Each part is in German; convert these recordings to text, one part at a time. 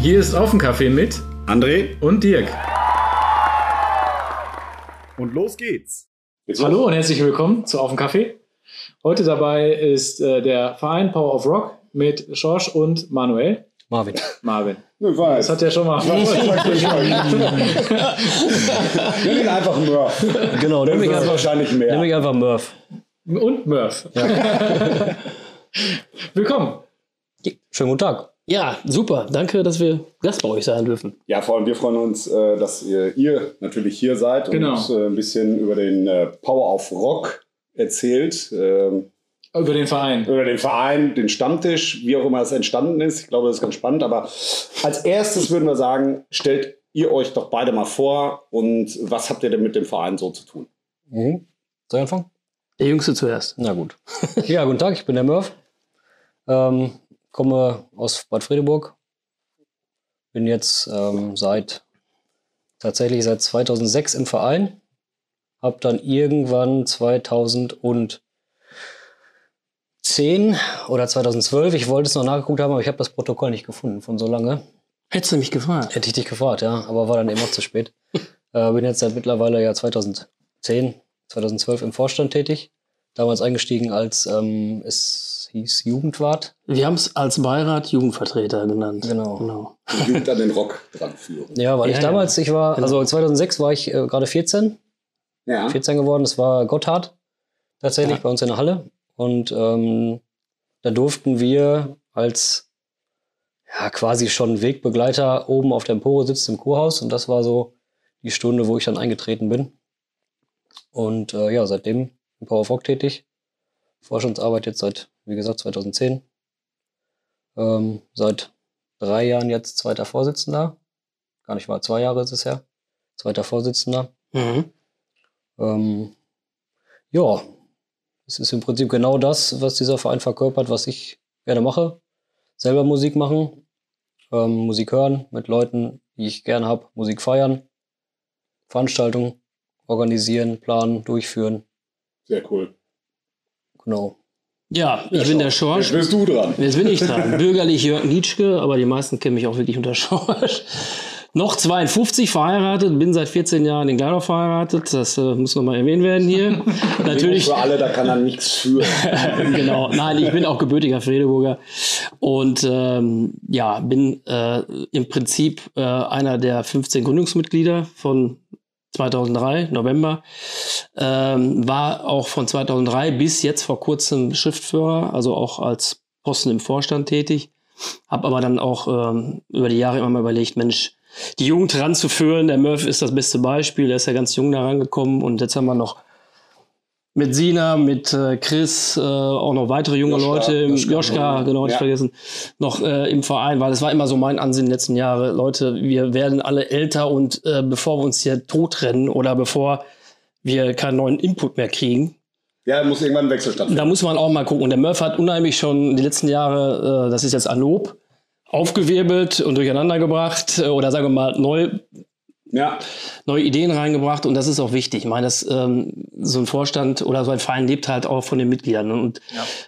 Hier ist Offencafé mit André und Dirk. und los geht's. Jetzt Hallo und herzlich willkommen zu Offencafé. Heute dabei ist äh, der Verein Power of Rock mit Schorsch und Manuel. Marvin. Marvin. Ich weiß. Das hat ja schon mal. Nenn ihn einfach Murph. Genau, nimm einfach, wahrscheinlich nimm mehr. mich einfach Murph. Und Murph. Willkommen. Schönen guten Tag. Ja, super. Danke, dass wir Gast bei euch sein dürfen. Ja, vor allem wir freuen uns, äh, dass ihr, ihr natürlich hier seid und Genau. uns äh, ein bisschen über den äh, Power of Rock erzählt. ähm, Über den Verein. Über den Verein, den Stammtisch, wie auch immer es entstanden ist. Ich glaube, das ist ganz spannend. Aber als erstes würden wir sagen, stellt ihr euch doch beide mal vor und was habt ihr denn mit dem Verein so zu tun? Mhm. Soll ich anfangen? Der Jüngste zuerst. Na gut. ja, guten Tag, ich bin der Murph. Ähm, komme aus Bad Fredeburg. Bin jetzt ähm, seit tatsächlich seit 2006 im Verein. Hab dann irgendwann 2010 oder 2012, ich wollte es noch nachgeguckt haben, aber ich habe das Protokoll nicht gefunden von so lange. Hättest du mich gefragt? Hätte ich dich gefragt, ja, aber war dann eben auch zu spät. äh, bin jetzt seit mittlerweile ja 2010, 2012 im Vorstand tätig. Damals eingestiegen als ähm, es hieß Jugendwart. Wir haben es als Beirat Jugendvertreter genannt. Genau. genau. Jugend an den Rock dran führen. Ja, weil Ja, ich ja. damals, ich war, Genau. also 2006 war ich äh, gerade 14, Ja. 14 geworden. Das war Gotthard tatsächlich Ja. bei uns in der Halle. Und ähm, da durften wir als ja, quasi schon Wegbegleiter oben auf der Empore sitzen im Kurhaus. Und das war so die Stunde, wo ich dann eingetreten bin. Und äh, ja, seitdem im Power of Rock tätig. Forschungsarbeit jetzt seit, wie gesagt, 2010. Ähm, seit drei Jahren jetzt zweiter Vorsitzender. Gar nicht mal zwei Jahre ist es her. Zweiter Vorsitzender. Mhm. Ähm, ja, es ist im Prinzip genau das, was dieser Verein verkörpert, was ich gerne mache. Selber Musik machen, ähm, Musik hören mit Leuten, die ich gerne habe, Musik feiern, Veranstaltungen organisieren, planen, durchführen. Sehr cool. Genau. Ja, ich bin der Jetzt Schorsch. bist du dran. Jetzt bin ich dran. Bürgerlich Jörg Nietzsche, aber die meisten kennen mich auch wirklich unter Schorsch. Noch 52 verheiratet, bin seit 14 Jahren in Gladbach verheiratet. Das äh, muss nochmal erwähnt werden hier. Natürlich. Für alle, da kann er nichts für. genau. Nein, ich bin auch gebürtiger Fredeburger und ähm, ja, bin äh, im Prinzip äh, einer der 15 Gründungsmitglieder von 2003, November. Ähm, war auch von 2003 bis jetzt vor kurzem Schriftführer, also auch als Posten im Vorstand tätig. Hab aber dann auch ähm, über die Jahre immer mal überlegt, Mensch, die Jugend ranzuführen. Der Murph ist das beste Beispiel. Der ist ja ganz jung da rangekommen und jetzt haben wir noch mit Sina, mit äh, Chris, äh, auch noch weitere junge Joschka, Leute, im- Joschka, Joschka, genau, hatte ja. ich vergessen, noch äh, im Verein, weil das war immer so mein Ansinnen in den letzten Jahre. Leute, wir werden alle älter und äh, bevor wir uns hier totrennen oder bevor wir keinen neuen Input mehr kriegen, Ja, muss irgendwann ein Wechsel stattfinden. da muss man auch mal gucken. Und der Murph hat unheimlich schon die letzten Jahre, äh, das ist jetzt Anob, aufgewirbelt und durcheinander gebracht äh, oder sagen wir mal neu Ja, neue Ideen reingebracht und das ist auch wichtig. Ich meine, das, ähm, so ein Vorstand oder so ein Verein lebt halt auch von den Mitgliedern und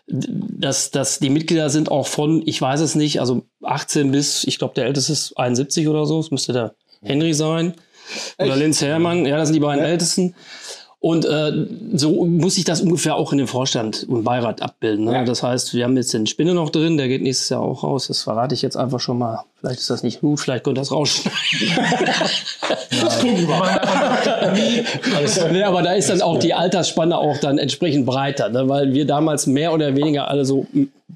dass, dass die Mitglieder sind auch von, ich weiß es nicht, also 18 bis, ich glaube, der älteste ist 71 oder so, es müsste der Henry sein. Oder Linz Herrmann, ja, das sind die beiden ältesten. Und äh, so muss ich das ungefähr auch in dem Vorstand und Beirat abbilden. Ne? Ja. Das heißt, wir haben jetzt den Spinne noch drin, der geht nächstes Jahr auch raus. Das verrate ich jetzt einfach schon mal. Vielleicht ist das nicht gut, vielleicht könnt ihr das rausschneiden. nee, aber da ist dann auch die Altersspanne auch dann entsprechend breiter, ne? weil wir damals mehr oder weniger alle so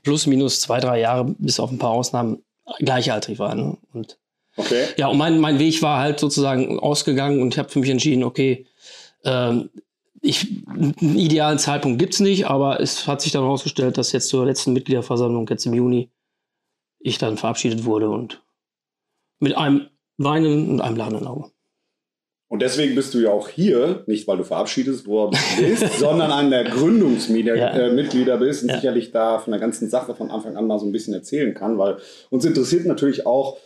plus minus zwei, drei Jahre, bis auf ein paar Ausnahmen, gleichaltrig waren. Ne? Und okay. ja, und mein, mein Weg war halt sozusagen ausgegangen und ich habe für mich entschieden, okay, ähm, ich, einen idealen Zeitpunkt gibt's nicht, aber es hat sich dann herausgestellt, dass jetzt zur letzten Mitgliederversammlung jetzt im Juni ich dann verabschiedet wurde und mit einem weinenden und einem lachenden Auge. Und deswegen bist du ja auch hier, nicht weil du verabschiedet worden bist, sondern einer der Gründungsmitglieder Ja. äh, bist und Ja. sicherlich da von der ganzen Sache von Anfang an mal so ein bisschen erzählen kann, weil uns interessiert natürlich auch,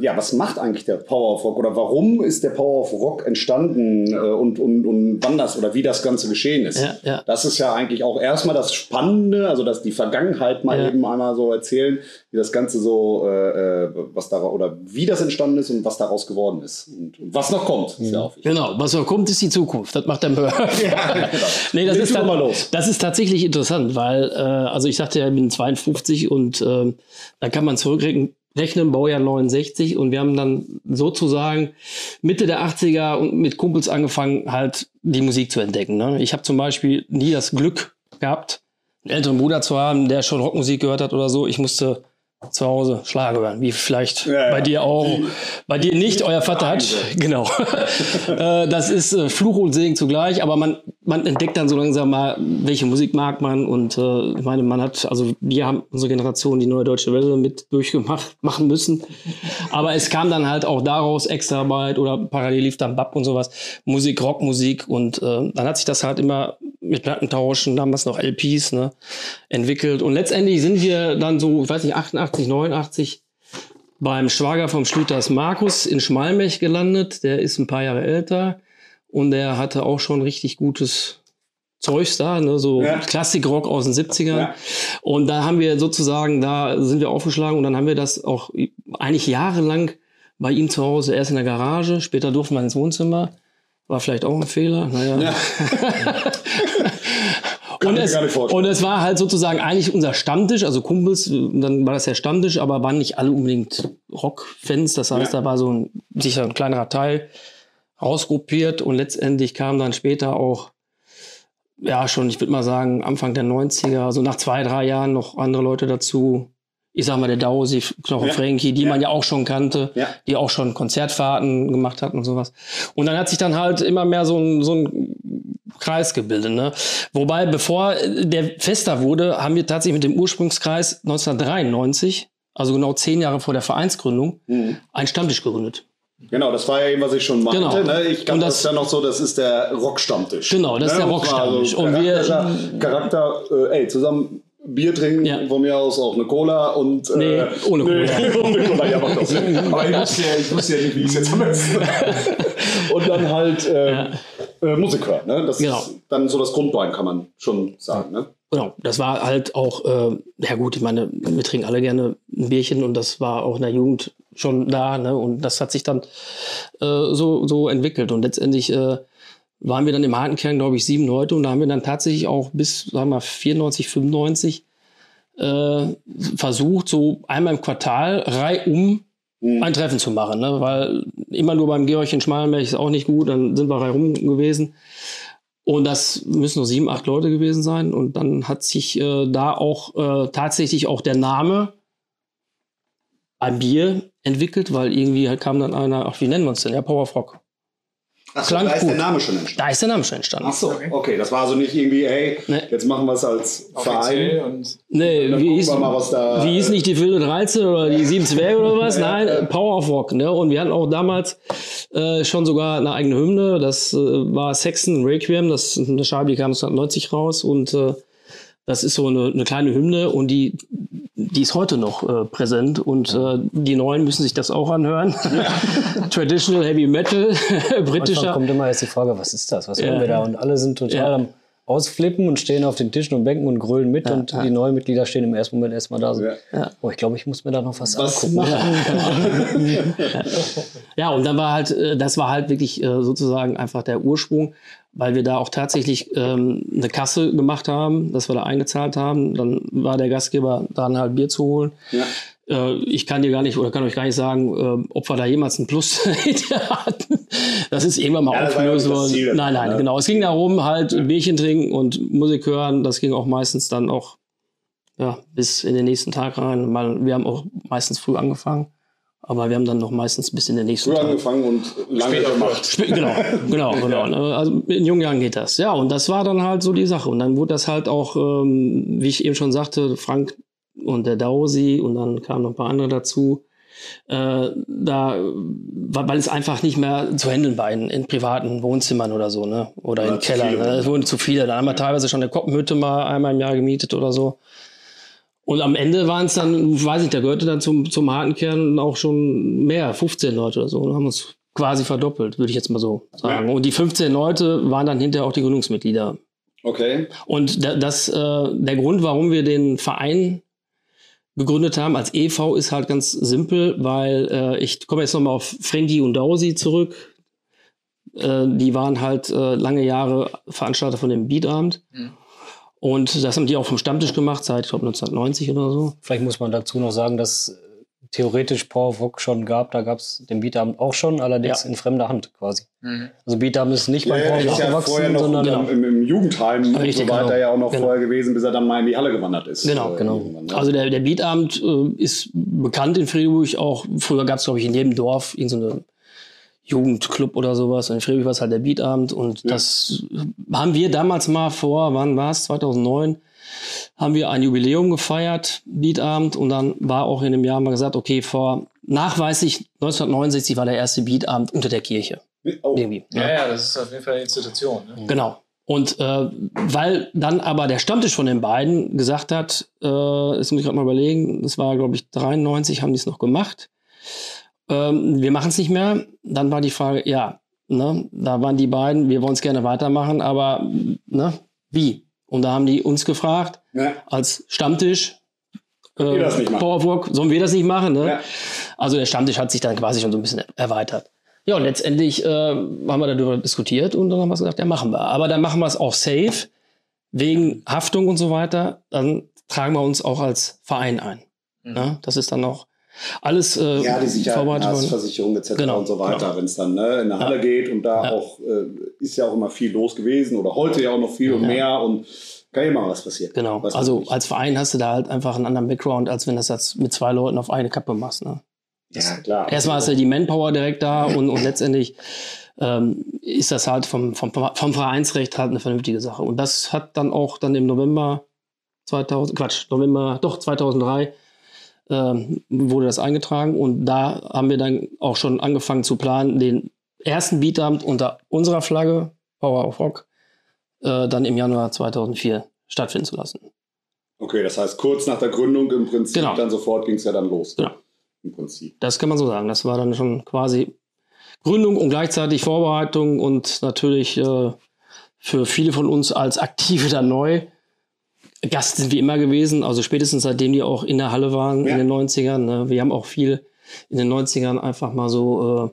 ja, was macht eigentlich der Power of Rock oder warum ist der Power of Rock entstanden äh, und, und, und wann das oder wie das Ganze geschehen ist. Ja, ja. Das ist ja eigentlich auch erstmal das Spannende, also dass die Vergangenheit mal Ja. eben einmal so erzählen, wie das Ganze so, äh, äh, was da oder wie das entstanden ist und was daraus geworden ist und, und was noch kommt. Ja wichtig. Genau, was noch kommt, ist die Zukunft. Das macht der Mörder. nee, das ist, mal los. das ist tatsächlich interessant, weil, äh, also ich sagte ja, ich bin 52 und ähm, da kann man zurückrechnen, rechnen, Baujahr 69 und wir haben dann sozusagen Mitte der 80er und mit Kumpels angefangen, halt die Musik zu entdecken. Ne? Ich habe zum Beispiel nie das Glück gehabt, einen älteren Bruder zu haben, der schon Rockmusik gehört hat oder so. Ich musste zu Hause Schlager hören, wie vielleicht Ja, ja. bei dir auch. Bei dir nicht, euer Vater hat. Genau. Äh, das ist äh, Fluch und Segen zugleich, aber man, man entdeckt dann so langsam mal, welche Musik mag man. Und äh, ich meine, man hat, also wir haben unsere Generation die neue deutsche Welle mit durchgemacht machen müssen. Aber es kam dann halt auch daraus Extraarbeit oder parallel lief dann Bab und sowas. Musik, Rockmusik. Und äh, dann hat sich das halt immer mit Plattentauschen, damals noch LPs, ne, entwickelt. Und letztendlich sind wir dann so, ich weiß nicht, 88, 89 beim Schwager vom Schlüters Markus in Schmalmech gelandet. Der ist ein paar Jahre älter und der hatte auch schon richtig gutes Zeugs da, ne, so Ja. Klassikrock aus den 70ern. Ja. Und da haben wir sozusagen, da sind wir aufgeschlagen und dann haben wir das auch eigentlich jahrelang bei ihm zu Hause, erst in der Garage, später durften wir ins Wohnzimmer. War vielleicht auch ein Fehler. Naja. Kann und, es, und es war halt sozusagen eigentlich unser Stammtisch, also Kumpels, dann war das der Stammtisch, aber waren nicht alle unbedingt Rock-Fans. Das heißt, Ja. da war so ein sicher ein kleinerer Teil rausgruppiert und letztendlich kam dann später auch, ja, schon, ich würde mal sagen, Anfang der 90er, also nach zwei, drei Jahren noch andere Leute dazu. Ich sag mal, der Dausi, Knochen Ja. Frankie, die Ja. man ja auch schon kannte, Ja. die auch schon Konzertfahrten gemacht hat und sowas. Und dann hat sich dann halt immer mehr so ein, so ein Kreis gebildet. Ne? Wobei, bevor der fester wurde, haben wir tatsächlich mit dem Ursprungskreis 1993, also genau zehn Jahre vor der Vereinsgründung, Mhm. einen Stammtisch gegründet. Genau, das war ja eben, was ich schon meinte. Genau. Ne? Ich Und kann das- das, ja noch so, das ist der Rockstammtisch. Genau, das ist der Und Rockstammtisch. Und Also wir- charakterischer Charakter, äh, ey, zusammen Bier trinken, Ja. von mir aus auch eine Cola und. Nee, äh, ohne nee, Cola. ohne Cola, ja, macht doch Sinn. Aber ich wusste, ja, ich wusste ja nicht, wie ich es jetzt am besten. und dann halt äh, äh, Musik hören. Ne? Das Genau. ist dann so das Grundbein, kann man schon sagen. Ne? Genau, das war halt auch, äh, ja gut, ich meine, wir trinken alle gerne ein Bierchen und das war auch in der Jugend schon da, ne? Und das hat sich dann äh, so, so entwickelt. Und letztendlich äh, waren wir dann im harten Kern, glaube ich, sieben Leute und da haben wir dann tatsächlich auch bis, sagen wir mal, 94, 95 äh, versucht, so einmal im Quartal reihum ein Treffen zu machen, ne? weil immer nur beim Georg in Schmalenberg ist auch nicht gut, dann sind wir reihum gewesen. Und das müssen nur sieben, acht Leute gewesen sein. Und dann hat sich äh, da auch äh, tatsächlich auch der Name ein Bier entwickelt, weil irgendwie halt kam dann einer, ach, wie nennen wir uns denn? Ja, Power of Rock. Achso, Klang da ist gut. der Name schon entstanden. Da ist der Name schon entstanden. Ach so, okay. Das war also nicht irgendwie, hey, Nee. jetzt machen wir es als Offiziell Verein. und Nee, Dann wie gucken ist, wir mal, was da- wie ist nicht die wilde 13 oder die sieben Zwerge oder was? Nein, Power of Rock. Ne? Und wir hatten auch damals äh, schon sogar eine eigene Hymne. Das äh, war Saxon Requiem. Das ist eine Scheibe, die kam 1990 raus. Und äh, das ist so eine, eine kleine Hymne und die, die ist heute noch äh, präsent. Und äh, die Neuen müssen sich das auch anhören. Traditional Heavy Metal, Manchmal britischer. kommt immer erst die Frage, was ist das? Was Ja. hören wir da? Und alle sind total Ja. am Ausflippen und stehen auf den Tischen und Bänken und grölen mit. und ja. die neuen Mitglieder stehen im ersten Moment erstmal da so. Oh, ich glaube, ich muss mir da noch was, Was angucken. Ja, und dann war halt, äh, das war halt wirklich äh, sozusagen einfach der Ursprung, weil wir da auch tatsächlich ähm, eine Kasse gemacht haben, dass wir da eingezahlt haben. Dann war der Gastgeber dran, halt Bier zu holen. Ja. Äh, ich kann dir gar nicht oder kann euch gar nicht sagen, äh, ob wir da jemals einen Plus hatten. Das ist irgendwann mal Ja, ja aufgelöst worden. Ziel Nein, nein, ne? genau. Es ging darum, halt Bierchen trinken und Musik hören. Das ging auch meistens dann auch ja, bis in den nächsten Tag rein. Mal, wir haben auch meistens früh angefangen. Aber wir haben dann noch meistens bis in den nächsten Früh Tag. angefangen und lange Später gemacht. Sp- Genau, genau, genau. ne? Also in jungen Jahren geht das. Ja, und das war dann halt so die Sache. Und dann wurde das halt auch, ähm, wie ich eben schon sagte, Frank und der Dausi und dann kamen noch ein paar andere dazu. Äh, da, weil weil es einfach nicht mehr zu handeln war in, in privaten Wohnzimmern oder so, ne? Oder, Oder in Kellern. Ne? Es wurden zu viele. Da haben wir teilweise schon eine Koppenhütte mal einmal im Jahr gemietet oder so. Und am Ende waren es dann, weiß ich, da gehörte dann zum, zum harten Kern auch schon mehr, 15 Leute oder so. Und haben uns quasi verdoppelt, würde ich jetzt mal so sagen. Ja. Und die 15 Leute waren dann hinterher auch die Gründungsmitglieder. Okay. Und da, das, äh, der Grund, warum wir den Verein gegründet haben als EV, ist halt ganz simpel, weil äh, ich komme jetzt nochmal auf Frankie und Dausi zurück. Äh, die waren halt äh, lange Jahre Veranstalter von dem Beatabend. Mhm. Und das haben die auch vom Stammtisch gemacht, seit, ich glaube, 1990 oder so. Vielleicht muss man dazu noch sagen, dass äh, theoretisch Power of Rock schon gab. Da gab es den Beatabend auch schon, allerdings Ja. in fremder Hand quasi. Mhm. Also Beatabend ist nicht beim Ja, Power er of ist Rock ja gewachsen, vorher noch sondern Genau. im, im Jugendheim und Richtig, so weiter genau. ja auch noch Genau. vorher gewesen, bis er dann mal in die Halle gewandert ist. Genau, Äh, genau. ne? Also der, der Beatabend äh, ist bekannt in Friedrich auch. Früher gab es, glaube ich, in jedem Dorf irgendeine so Jugendclub oder sowas. Und in Friedrich war es halt der Beatabend. Und Ja. das haben wir damals mal vor, wann war es? 2009 haben wir ein Jubiläum gefeiert, Beatabend. Und dann war auch in dem Jahr mal gesagt, okay, vor nachweislich 1969 war der erste Beatabend unter der Kirche. oh. Irgendwie. Ja, ja, das ist auf jeden Fall eine Institution. Ne? Genau. Und äh, weil dann aber der Stammtisch von den beiden gesagt hat, äh, jetzt muss ich gerade mal überlegen, das war, glaube ich, 93 haben die es noch gemacht. Ähm, wir machen es nicht mehr. Dann war die Frage, ja, ne, da waren die beiden, wir wollen es gerne weitermachen, aber ne, wie? Und da haben die uns gefragt, Ja. als Stammtisch, Könnt ihr das nicht machen? Power of Work, sollen wir das nicht machen? Ne? Ja. Also der Stammtisch hat sich dann quasi schon so ein bisschen erweitert. Ja, und letztendlich äh, haben wir darüber diskutiert und dann haben wir gesagt, ja, machen wir. Aber dann machen wir es auch safe, wegen Haftung und so weiter. Dann tragen wir uns auch als Verein ein. Mhm. Ja, das ist dann auch alles äh, Ja, die Sicherheit, vorbereitet worden. Versicherung etc. Genau, und so weiter, genau. wenn es dann ne, in der Halle geht und da Ja. auch äh, ist ja auch immer viel los gewesen oder heute ja auch noch viel und Ja. mehr und kann ja immer was passieren. Genau. Man Also als Verein hast du da halt einfach einen anderen Background, als wenn du das jetzt mit zwei Leuten auf eine Kappe machst. Ne? ja klar. Erstmal hast du die Manpower direkt da und, und letztendlich ähm, ist das halt vom, vom, vom Vereinsrecht halt eine vernünftige Sache. Und das hat dann auch dann im November 2000, Quatsch, November, doch 2003 ähm, wurde das eingetragen und da haben wir dann auch schon angefangen zu planen, den ersten Beatabend unter unserer Flagge, Power of Rock, äh, dann im Januar 2004 stattfinden zu lassen. Okay, das heißt kurz nach der Gründung im Prinzip Genau. dann sofort ging es ja dann los. Genau. Im Prinzip. Das kann man so sagen. Das war dann schon quasi Gründung und gleichzeitig Vorbereitung und natürlich äh, für viele von uns als Aktive dann neu. Gast sind wir immer gewesen, also spätestens seitdem die auch in der Halle waren Ja. in den 90ern. Ne? Wir haben auch viel in den 90ern einfach mal so äh,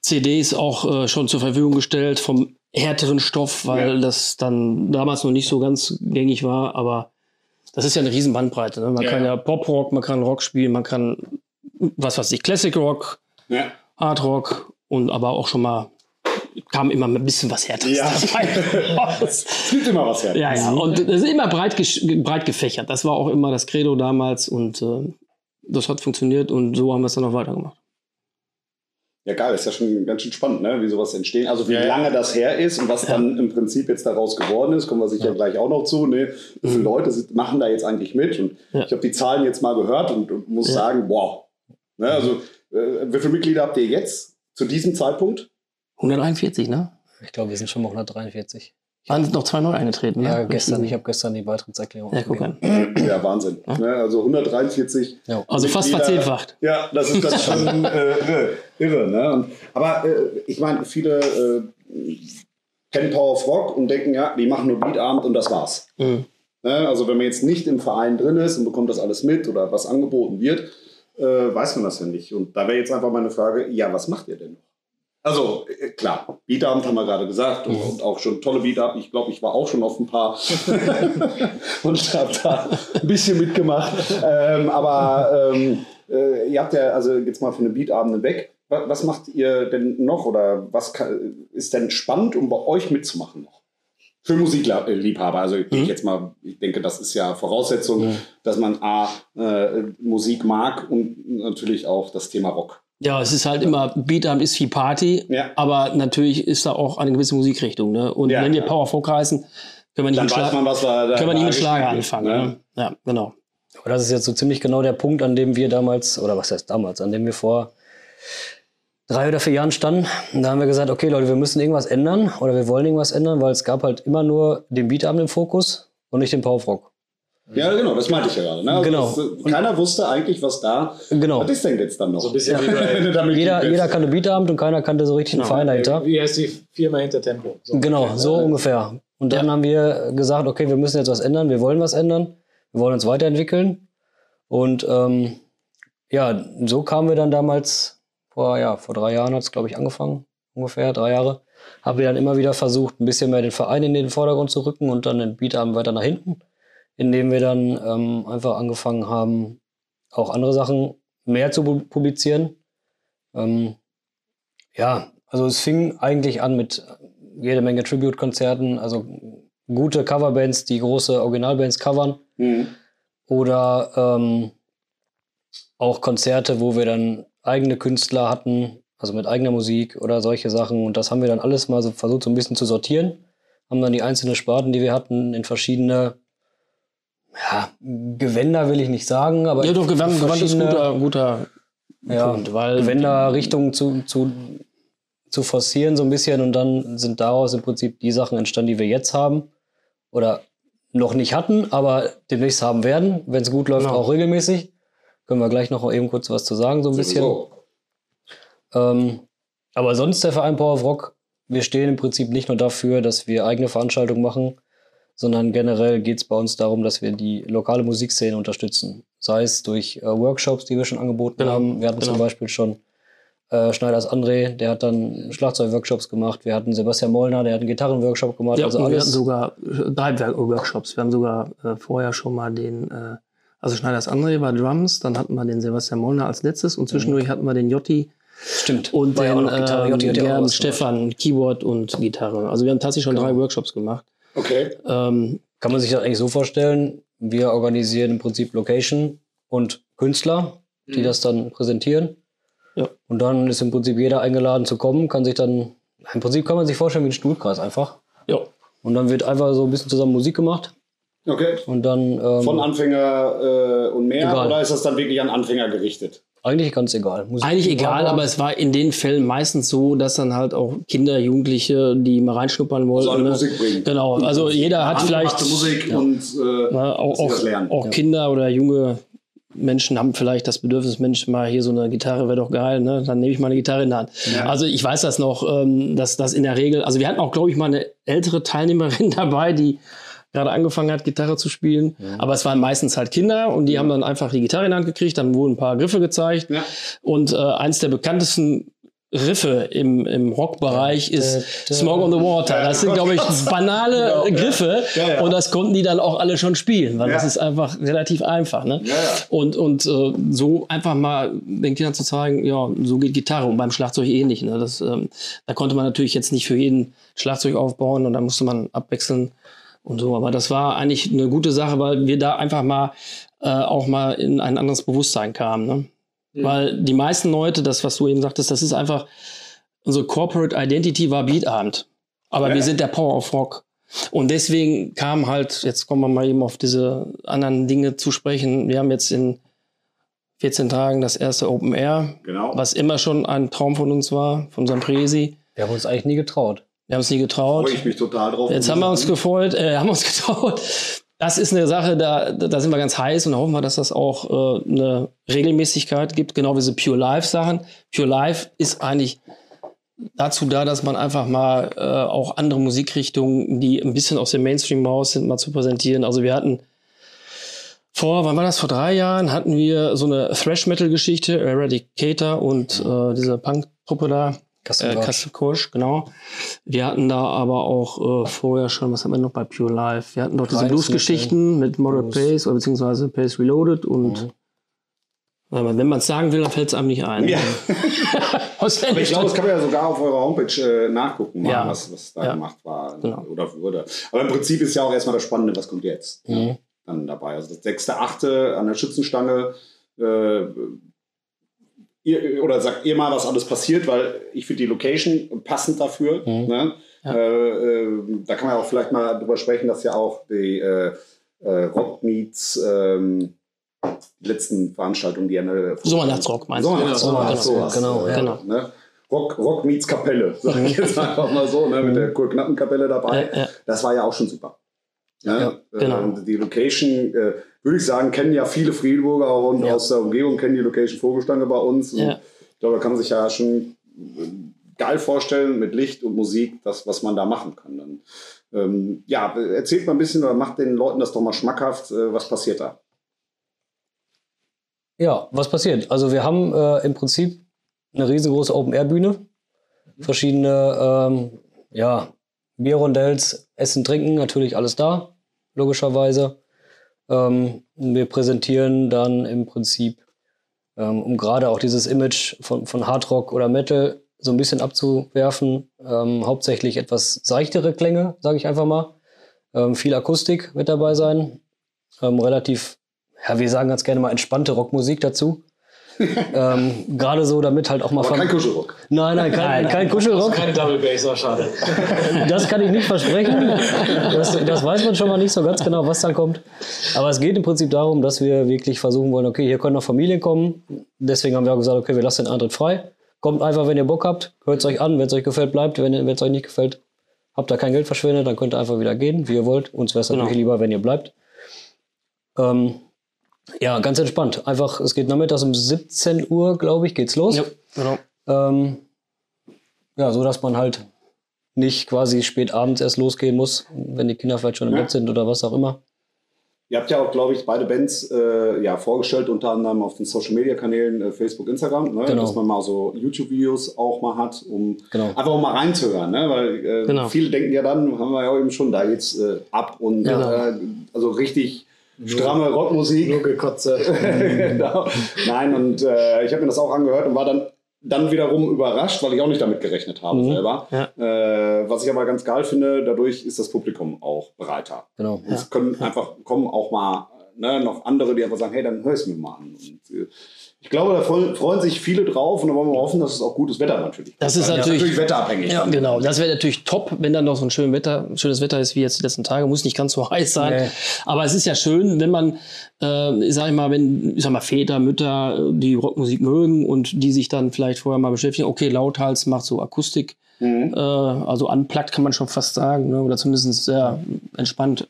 CDs auch äh, schon zur Verfügung gestellt vom härteren Stoff, weil Ja. das dann damals noch nicht so ganz gängig war, aber das ist ja eine riesen Bandbreite. Ne? Man Ja, kann ja. Pop-Rock, man kann Rock spielen, man kann was weiß ich, Classic Rock. Hard Rock und aber auch schon mal kam immer ein bisschen was härteres Ja. dabei raus. Es gibt immer was her. Ja, ja. Und das ist immer breit, breit gefächert. Das war auch immer das Credo damals und äh, das hat funktioniert und so haben wir es dann auch weitergemacht. Ja, geil, ist ja schon ganz schön spannend, ne? wie sowas entstehen. Also wie Ja, ja. lange das her ist und was Ja. dann im Prinzip jetzt daraus geworden ist, kommen wir sicher Ja. gleich auch noch zu. Ne? Wie viele Leute sind, machen da jetzt eigentlich mit? Und Ja. ich habe die Zahlen jetzt mal gehört und, und muss Ja. sagen, wow. Ne? Also äh, wie viele Mitglieder habt ihr jetzt zu diesem Zeitpunkt? 141, ne? Ich glaube, wir sind schon mal 143. Waren noch zwei neu eingetreten, ne? Ja, gestern. Ich habe gestern die Beitrittserklärung. Ja, guck an. Ja, Wahnsinn. Ne? Also 143 Ja. Also fast verzehnfacht. Ja, das ist das schon äh, irre. irre ne? und, aber äh, ich meine, viele äh, kennen Power of Rock und denken, ja, die machen nur Beatabend und das war's. Mhm. Ne? Also wenn man jetzt nicht im Verein drin ist und bekommt das alles mit oder was angeboten wird, äh, weiß man das ja nicht. Und da wäre jetzt einfach meine Frage, ja, was macht ihr denn noch? Also äh, klar, Beatabend haben wir gerade gesagt und, und auch schon tolle Beatabend. Ich glaube, ich war auch schon auf ein paar und habe da ein bisschen mitgemacht. Ähm, aber ähm, äh, ihr habt ja, also jetzt mal von den Beatabenden weg. Was, was macht ihr denn noch oder was kann, ist denn spannend, um bei euch mitzumachen noch? Für Musikliebhaber. Also ich, Mhm. jetzt mal, ich denke, das ist ja Voraussetzung, Mhm. dass man A, äh, Musik mag und natürlich auch das Thema Rock. Ja, es ist halt immer, Beatabend ist viel Party, Ja. aber natürlich ist da auch eine gewisse Musikrichtung. Ne? Und Ja, wenn wir klar. Power Folk heißen, können wir nicht Dann mit, weiß Schla man, was wir da können wir nicht mit Schlager anfangen. wird, Ne? Ja, genau. Aber das ist jetzt so ziemlich genau der Punkt, an dem wir damals, oder was heißt damals, an dem wir vor drei oder vier Jahren standen. Und da haben wir gesagt, okay Leute, wir müssen irgendwas ändern oder wir wollen irgendwas ändern, weil es gab halt immer nur den Beatabend im Fokus und nicht den Power of Rock. Ja, genau, das meinte ich ja gerade. Ne? Also Genau. Das, äh, keiner wusste eigentlich, was da. Genau. Was ist denn jetzt dann noch? So ein bisschen wie bei, Damit Jeder, jeder kannte Beatabend und keiner kannte so richtig den Verein dahinter. wie heißt die Firma hinter Tempo? So. Genau, so ungefähr. Und dann haben wir gesagt, okay, wir müssen jetzt was ändern, wir wollen was ändern, wir wollen uns weiterentwickeln. Und ähm, ja, so kamen wir dann damals, vor, ja, vor drei Jahren hat es, glaube ich, angefangen, ungefähr drei Jahre, haben wir dann immer wieder versucht, ein bisschen mehr den Verein in den Vordergrund zu rücken und dann den Beatabend weiter nach hinten, indem wir dann ähm, einfach angefangen haben, auch andere Sachen mehr zu pu- publizieren. Ähm, ja, also es fing eigentlich an mit jede Menge Tribute-Konzerten, also gute Coverbands, die große Originalbands covern Mhm. oder ähm, auch Konzerte, wo wir dann eigene Künstler hatten, also mit eigener Musik oder solche Sachen. Und das haben wir dann alles mal so versucht, so ein bisschen zu sortieren. Haben dann die einzelnen Sparten, die wir hatten, in verschiedene ja, Gewänder will ich nicht sagen, aber Ja, doch, Gewand, Gewand ist guter, guter ja, Punkt, weil Gewänderrichtungen zu, zu, zu forcieren so ein bisschen und dann sind daraus im Prinzip die Sachen entstanden, die wir jetzt haben oder noch nicht hatten, aber demnächst haben werden, wenn es gut läuft, Genau. auch regelmäßig. Können wir gleich noch eben kurz was zu sagen, so ein bisschen. So. Ähm, aber sonst der Verein Power of Rock, wir stehen im Prinzip nicht nur dafür, dass wir eigene Veranstaltungen machen, sondern generell geht es bei uns darum, dass wir die lokale Musikszene unterstützen. Sei es durch äh, Workshops, die wir schon angeboten Genau, haben. Wir hatten zum genau. Beispiel schon äh, Schneiders André, der hat dann Schlagzeugworkshops gemacht. Wir hatten Sebastian Mollner, der hat einen Gitarrenworkshop gemacht. Ja, also wir hatten sogar äh, drei Workshops. Wir haben sogar äh, vorher schon mal den, äh, also Schneiders André war Drums, dann hatten wir den Sebastian Mollner als letztes und zwischendurch hatten wir den Jotti Stimmt. und War den Gitarre. ähm, Jotti ja auch Gern was gemacht. Stefan, Keyboard und Gitarre. Also wir haben tatsächlich schon Genau. drei Workshops gemacht. Okay. Ähm, Kann man sich das eigentlich so vorstellen? Wir organisieren im Prinzip Location und Künstler, die Mhm. das dann präsentieren. Ja. Und dann ist im Prinzip jeder eingeladen zu kommen, kann sich dann, im Prinzip kann man sich vorstellen wie ein Stuhlkreis einfach. ja. Und dann wird einfach so ein bisschen zusammen Musik gemacht. Okay. Und dann ähm, Von Anfänger äh, und mehr Egal. oder ist das dann wirklich an Anfänger gerichtet? Eigentlich ganz egal. Musik Eigentlich egal, aber es war in den Fällen meistens so, dass dann halt auch Kinder, Jugendliche, die mal reinschnuppern wollten. Also ne? Musik bringen. Genau, also jeder hat vielleicht Musik und äh, Na, auch, sie auch, lernen. auch Kinder oder junge Menschen haben vielleicht das Bedürfnis, Mensch, mal hier so eine Gitarre wäre doch geil, ne? Dann nehme ich mal eine Gitarre in der Hand. Ja. Also ich weiß das noch, ähm, dass das in der Regel, also wir hatten auch, glaube ich, mal eine ältere Teilnehmerin dabei, die gerade angefangen hat, Gitarre zu spielen. Aber es waren meistens halt Kinder und die haben dann einfach die Gitarre in die Hand gekriegt, dann wurden ein paar Griffe gezeigt. Ja. Und äh, eins der bekanntesten Riffe im, im Rockbereich ist Smoke on the Water. Das sind, glaube ich, banale Genau, ja. Griffe. Ja, ja. Und das konnten die dann auch alle schon spielen, weil Ja. das ist einfach relativ einfach. Ne? Ja, ja. Und, und äh, so einfach mal den Kindern zu zeigen, ja, so geht Gitarre und beim Schlagzeug ähnlich. Ne? Das, ähm, da konnte man natürlich jetzt nicht für jeden Schlagzeug aufbauen und da musste man abwechseln und so. Aber das war eigentlich eine gute Sache, weil wir da einfach mal äh, auch mal in ein anderes Bewusstsein kamen. Ne? Weil die meisten Leute, das, was du eben sagtest, das ist einfach, unsere Corporate Identity war Beatabend. Aber Ja. wir sind der Power of Rock. Und deswegen kam halt, jetzt kommen wir mal eben auf diese anderen Dinge zu sprechen. Wir haben jetzt in 14 Tagen das erste Open Air, Genau. was immer schon ein Traum von uns war, von unserem Presi. Wir haben uns eigentlich nie getraut. Wir haben es nie getraut. Freue ich mich total drauf. Jetzt haben wir uns gefreut, äh, haben uns getraut. Das ist eine Sache, da, da sind wir ganz heiß und hoffen wir, dass das auch äh, eine Regelmäßigkeit gibt, genau wie diese Pure Life Sachen. Pure Life ist eigentlich dazu da, dass man einfach mal äh, auch andere Musikrichtungen, die ein bisschen aus dem Mainstream raus sind, mal zu präsentieren. Also wir hatten vor, wann war das? Vor drei Jahren hatten wir so eine Thrash-Metal-Geschichte, Eradicator und äh, diese Punk-Truppe da. Custom Äh, genau. Wir hatten da aber auch äh, vorher schon, was hatten wir noch bei Pure Life? Wir hatten doch diese Blues-Geschichten mit Blues. Pace oder beziehungsweise Pace Reloaded und aber wenn man es sagen will, dann fällt es einem nicht ein. Ja. Aber ich glaube, das kann man ja sogar auf eurer Homepage äh, nachgucken, Ja. was, was da Ja. gemacht war Genau. oder wurde. Aber im Prinzip ist ja auch erstmal das Spannende, was kommt jetzt Mhm. dann dabei. Also das sechste, achte an der Schützenstange. Ihr, oder sagt ihr mal, was alles passiert, weil ich finde die Location passend dafür. Mhm. Ne? Ja. Äh, äh, da kann man auch vielleicht mal drüber sprechen, dass ja auch die äh, äh, Rock Meets ähm, die letzten Veranstaltungen, die eine Sommernachtrock meinst du? Sommernachtsrock, Genau, sowas. genau, ja, genau. Ne? Rock, Rock meets Kapelle, sag ich jetzt einfach mal so, ne? mit der Kurknappenkapelle dabei. Ja. Das war ja auch schon super. Ja, Ja, genau. Die Location, äh, würde ich sagen, kennen ja viele Friedburger und Ja. aus der Umgebung kennen die Location Vogelstange bei uns. Und Ja. Ich glaube, da kann man sich ja schon äh, geil vorstellen mit Licht und Musik, das, was man da machen kann. Dann, ähm, ja, erzählt mal ein bisschen oder macht den Leuten das doch mal schmackhaft. Äh, was passiert da? Ja, was passiert? Also wir haben äh, im Prinzip eine riesengroße Open-Air-Bühne, verschiedene ähm, ja, Bierrondells, Essen, Trinken, natürlich alles da, logischerweise. Ähm, wir präsentieren dann im Prinzip, ähm, um gerade auch dieses Image von, von Hardrock oder Metal so ein bisschen abzuwerfen, ähm, hauptsächlich etwas seichtere Klänge, sage ich einfach mal. Ähm, viel Akustik wird dabei sein, ähm, relativ ja, wir sagen ganz gerne mal entspannte Rockmusik dazu. Ähm, Gerade so, damit halt auch mal. Aber kein Kuschelrock. Nein, nein, kein, kein Kuschelrock. Keine Double Bass, war schade. Das kann ich nicht versprechen. Das, das weiß man schon mal nicht so ganz genau, was dann kommt. Aber es geht im Prinzip darum, dass wir wirklich versuchen wollen, okay, hier können noch Familien kommen. Deswegen haben wir auch gesagt, okay, wir lassen den Eintritt frei. Kommt einfach, wenn ihr Bock habt, hört es euch an. Wenn es euch gefällt, bleibt. Wenn es euch nicht gefällt, habt ihr kein Geld verschwendet, dann könnt ihr einfach wieder gehen, wie ihr wollt. Uns wäre es Genau. natürlich lieber, wenn ihr bleibt. Ähm, ja, ganz entspannt. Einfach, es geht nachmittags um 17 Uhr, glaube ich, geht's los. Ja, genau. Ähm, ja, so dass man halt nicht quasi spät abends erst losgehen muss, wenn die Kinder vielleicht schon im Ja. Bett sind oder was auch immer. Ihr habt ja auch, glaube ich, beide Bands äh, ja, vorgestellt, unter anderem auf den Social Media Kanälen äh, Facebook, Instagram, ne? Genau. dass man mal so YouTube-Videos auch mal hat, um Genau. einfach mal reinzuhören. Ne? Weil äh, Genau. viele denken ja dann, haben wir ja eben schon, da geht's äh, ab und Ja. äh, also richtig stramme Rockmusik. Nur gekotze. genau. Nein, und äh, ich habe mir das auch angehört und war dann, dann wiederum überrascht, weil ich auch nicht damit gerechnet habe Mhm. selber. Ja. Äh, was ich aber ganz geil finde, dadurch ist das Publikum auch breiter. Genau. Und Es können einfach kommen auch mal ne, noch andere, die einfach sagen, hey, dann hör es mir mal an. Und, äh, ich glaube, da freuen, sich viele drauf und da wollen wir hoffen, dass es auch gutes Wetter natürlich Das ist Weil natürlich- wetterabhängig. Ja, dann. genau. Das wäre natürlich top, wenn dann noch so ein schönes Wetter, schönes Wetter ist wie jetzt die letzten Tage. Muss nicht ganz so heiß sein. Nee. Aber es ist ja schön, wenn man, äh, ich sag ich mal, wenn, ich sag mal, Väter, Mütter, die Rockmusik mögen und die sich dann vielleicht vorher mal beschäftigen, okay, Lauthals macht so Akustik, Mhm. äh, also unplugged kann man schon fast sagen, ne? oder zumindest sehr entspannt.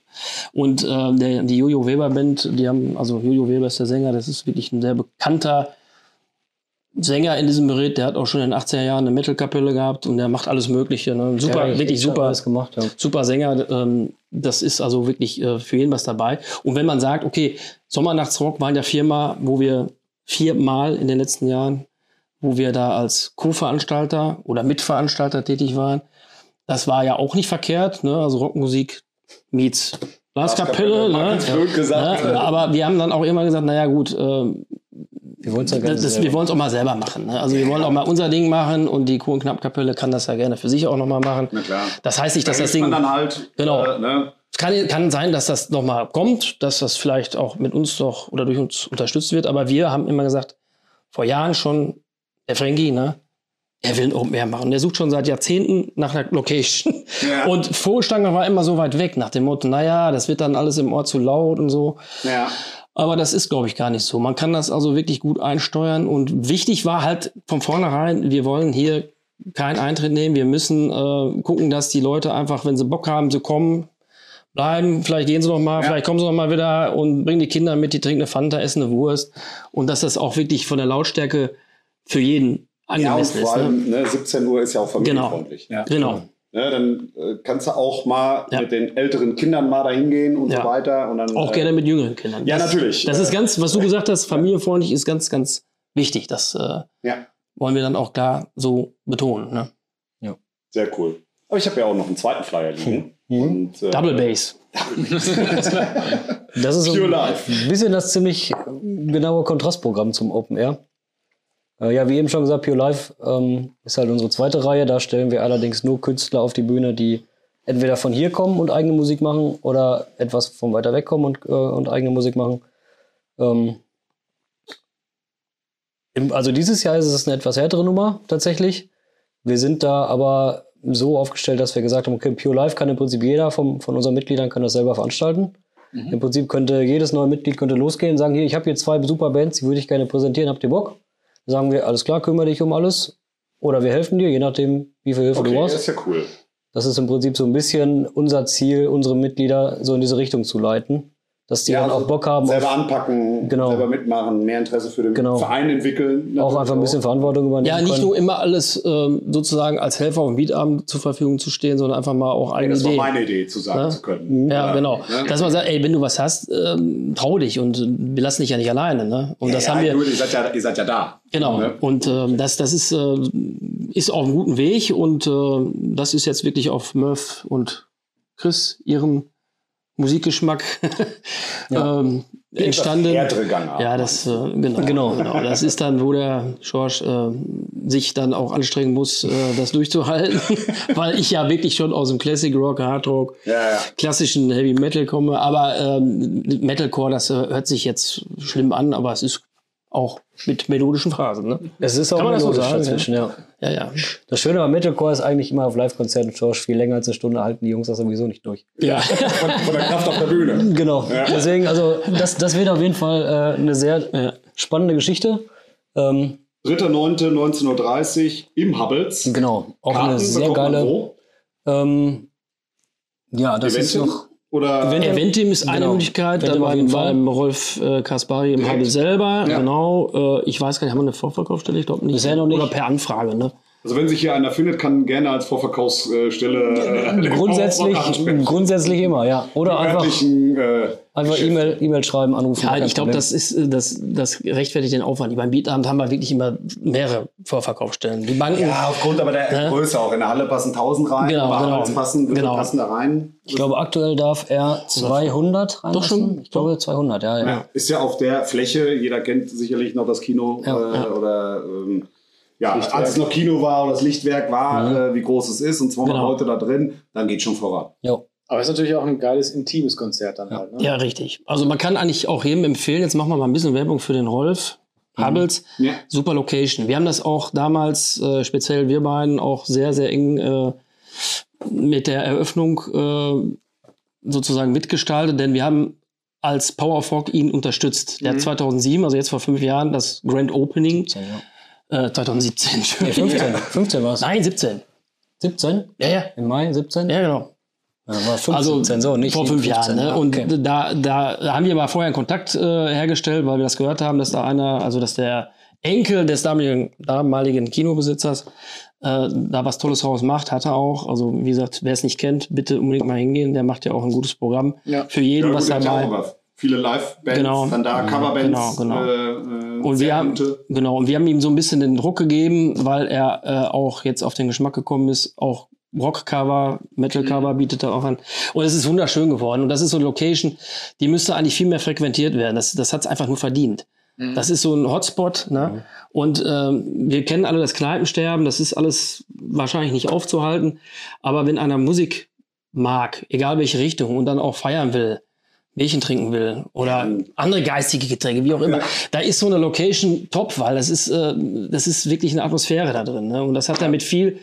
Und äh, der, die Jojo Weber Band, die haben, also Jojo Weber ist der Sänger, das ist wirklich ein sehr bekannter Sänger in diesem Gerät, der hat auch schon in den 80er Jahren eine Metal-Kapelle gehabt und der macht alles Mögliche. Ne? Super, Ja, wirklich super Alles gemacht, ja. super Sänger. Ähm, das ist also wirklich äh, für jeden was dabei. Und wenn man sagt, okay, Sommernachtsrock war ja Firma, wo wir viermal in den letzten Jahren, wo wir da als Co-Veranstalter oder Mitveranstalter tätig waren, das war ja auch nicht verkehrt. Ne? Also Rockmusik meets Blaskapelle. Ne? Blöd gesagt. Ne? Aber wir haben dann auch immer gesagt, naja gut, ähm, Wir wollen es ja gerne das, das, selber. wir wollen es auch mal selber machen. Ne? Also wir wollen auch mal unser Ding machen und die Kuh- und Knappkapelle kann das ja gerne für sich auch noch mal machen. Na klar. Das heißt nicht, dass Da das Ding... man dann halt. Genau. Äh, ne? Es kann, kann sein, dass das nochmal kommt, dass das vielleicht auch mit uns doch oder durch uns unterstützt wird. Aber wir haben immer gesagt, vor Jahren schon, der Frankie, ne? Er will ein Open Air machen. Der sucht schon seit Jahrzehnten nach einer Location. Ja. Und Vogelstange war immer so weit weg, nach dem Motto, naja, das wird dann alles im Ort zu laut und so. Ja. Aber das ist, glaube ich, gar nicht so. Man kann das also wirklich gut einsteuern. Und wichtig war halt von vornherein, wir wollen hier keinen Eintritt nehmen. Wir müssen äh, gucken, dass die Leute einfach, wenn sie Bock haben, sie kommen, bleiben. Vielleicht gehen sie noch mal, Ja. vielleicht kommen sie noch mal wieder und bringen die Kinder mit, die trinken eine Fanta, essen eine Wurst. Und dass das auch wirklich von der Lautstärke für jeden Ja, und angemessen vor ist. Ne? allem ne, 17 Uhr ist ja auch familienfreundlich. Ja. Genau. Ne, dann äh, kannst du auch mal Ja. mit den älteren Kindern mal dahin gehen und Ja. so weiter. Und dann, Auch äh, gerne mit jüngeren Kindern. Ja, das, natürlich. Das ist Äh, ganz, was du gesagt hast, familienfreundlich ist ganz, ganz wichtig. Das äh, Ja, wollen wir dann auch klar so betonen. Ne? sehr cool. Aber ich habe ja auch noch einen zweiten Flyer liegen. Und, äh, Double Bass. Das ist so ein bisschen das ziemlich genaue Kontrastprogramm zum Open Air. Äh, ja, wie eben schon gesagt, Pure Life ähm, ist halt unsere zweite Reihe. Da stellen wir allerdings nur Künstler auf die Bühne, die entweder von hier kommen und eigene Musik machen oder etwas von weiter weg kommen und, äh, und eigene Musik machen. Ähm, im, also dieses Jahr ist es eine etwas härtere Nummer tatsächlich. Wir sind da aber so aufgestellt, dass wir gesagt haben, okay, Pure Life kann im Prinzip jeder vom, von unseren Mitgliedern kann das selber veranstalten. Im Prinzip könnte jedes neue Mitglied könnte losgehen und sagen, hier, ich habe hier zwei super Bands, die würde ich gerne präsentieren, habt ihr Bock? Dann sagen wir, alles klar, kümmere dich um alles. Oder wir helfen dir, je nachdem, wie viel Hilfe Okay, du das brauchst. ist ja cool. Das ist im Prinzip so ein bisschen unser Ziel, unsere Mitglieder so in diese Richtung zu leiten. Dass die Ja, dann also auch Bock haben, Selber auf, anpacken, Genau. selber mitmachen, mehr Interesse für den Genau. Verein entwickeln. auch einfach ein bisschen Verantwortung übernehmen Ja, nicht können. nur immer alles ähm, sozusagen als Helfer auf dem Beatabend zur Verfügung zu stehen, sondern einfach mal auch eigene das war Ideen. meine Idee, zu sagen Ja. zu können. Ja, genau. Ne? Dass man sagt, ey, wenn du was hast, ähm, trau dich und wir lassen dich ja nicht alleine. Ne? Und das ja, haben wir. Nur, ihr, seid ja, ihr seid ja da. Genau. Ne? Und ähm, das, das ist, äh, ist auf einem guten Weg und äh, das ist jetzt wirklich auf Murph und Chris, ihrem Musikgeschmack ähm, entstanden. Ja, das äh, genau, genau. Das ist dann, wo der Schorsch äh, sich dann auch anstrengen muss, äh, das durchzuhalten, weil ich ja wirklich schon aus dem Classic Rock, Hard Rock, Ja, ja. klassischen Heavy Metal komme. Aber ähm, Metalcore, das äh, hört sich jetzt schlimm an, aber es ist auch mit melodischen Phrasen. Ne? Es ist auch Kann man das so sagen, dazwischen, ja. Ja, ja. Das Schöne am Metalcore ist eigentlich immer auf Live-Konzerten, George, viel länger als eine Stunde halten die Jungs das sowieso nicht durch. Ja. Von, von der Kraft auf der Bühne. Genau. Deswegen, also das, das wird auf jeden Fall äh, eine sehr spannende Geschichte. Ähm, 3.9.19.30 Uhr im Hubbles. genau. Auch eine Karten sehr bekommt man geile. Ähm, ja, das ist Eventim? noch. Oder Event- Eventim ist eine Genau. Möglichkeit, Eventim dann jeden beim, Rolf äh, Kaspari im. Hubble selber, Ja. genau. Äh, ich weiß gar nicht, haben wir eine Vorverkaufsstelle? Ich glaube nicht. Bisher noch nicht. Oder per Anfrage, ne? Also wenn sich hier einer findet, kann gerne als Vorverkaufsstelle äh, Grundsätzlich, grundsätzlich immer, ja. Oder einfach, äh, einfach E-Mail E-Mail schreiben, anrufen. Ja, ich glaube, das ist äh, das, das rechtfertigt den Aufwand. Beim Beatabend haben wir wirklich immer mehrere Vorverkaufsstellen. Die Banken, ja, aufgrund aber der Ne? Größe auch. In der Halle passen 1000 rein, Genau, genau. Passen, Genau. passen da rein. Ich glaube, aktuell darf er 200 reinlassen. Doch schon? Ich glaube, 200, ja. ja. Ja, ist ja auf der Fläche, jeder kennt sicherlich noch das Kino Ja, äh, ja. oder ähm, ja, als es noch Kino war oder das Lichtwerk war, äh, wie groß es ist und 200 Genau. Leute da drin, dann geht schon voran. Jo. Aber es ist natürlich auch ein geiles, intimes Konzert dann halt. Ne? ja, richtig. Also man kann eigentlich auch jedem empfehlen, jetzt machen wir mal ein bisschen Werbung für den Rolf Hubbles. Ja. Super Location. Wir haben das auch damals, äh, speziell wir beiden, auch sehr, sehr eng äh, mit der Eröffnung äh, sozusagen mitgestaltet, denn wir haben als Power of Rock ihn unterstützt. Der hat 2007, also jetzt vor fünf Jahren, das Grand Opening, äh, 2017, Nee, Entschuldigung. 15. 15 war es. Nein, 17. 17? Ja, ja. Im Mai 17? Ja, genau. Ja, war 15, Also so, nicht vor fünf 15. Jahren. Ne? Ah, Und okay. da, da haben wir mal vorher einen Kontakt äh, hergestellt, weil wir das gehört haben, dass da einer, also dass der Enkel des damaligen, damaligen Kinobesitzers äh, da was Tolles draus macht, hat er auch. Also wie gesagt, wer es nicht kennt, bitte unbedingt mal hingehen. Der macht ja auch ein gutes Programm Ja. für jeden, Ja, was er mal. Viele Live-Bands, Genau. dann da Coverbands. Genau, genau. Äh, äh, Und wir haben, genau, und wir haben ihm so ein bisschen den Druck gegeben, weil er äh, auch jetzt auf den Geschmack gekommen ist, auch Rockcover, Metalcover bietet er auch an. Und es ist wunderschön geworden. Und das ist so eine Location, die müsste eigentlich viel mehr frequentiert werden. Das, das hat es einfach nur verdient. Das ist so ein Hotspot. Ne? Und ähm, wir kennen alle das Kneipensterben. Das ist alles wahrscheinlich nicht aufzuhalten. Aber wenn einer Musik mag, egal welche Richtung, und dann auch feiern will, Bierchen trinken will oder andere geistige Getränke, wie auch immer, da ist so eine Location top, weil das ist, äh, das ist wirklich eine Atmosphäre da drin. Ne? Und das hat er mit viel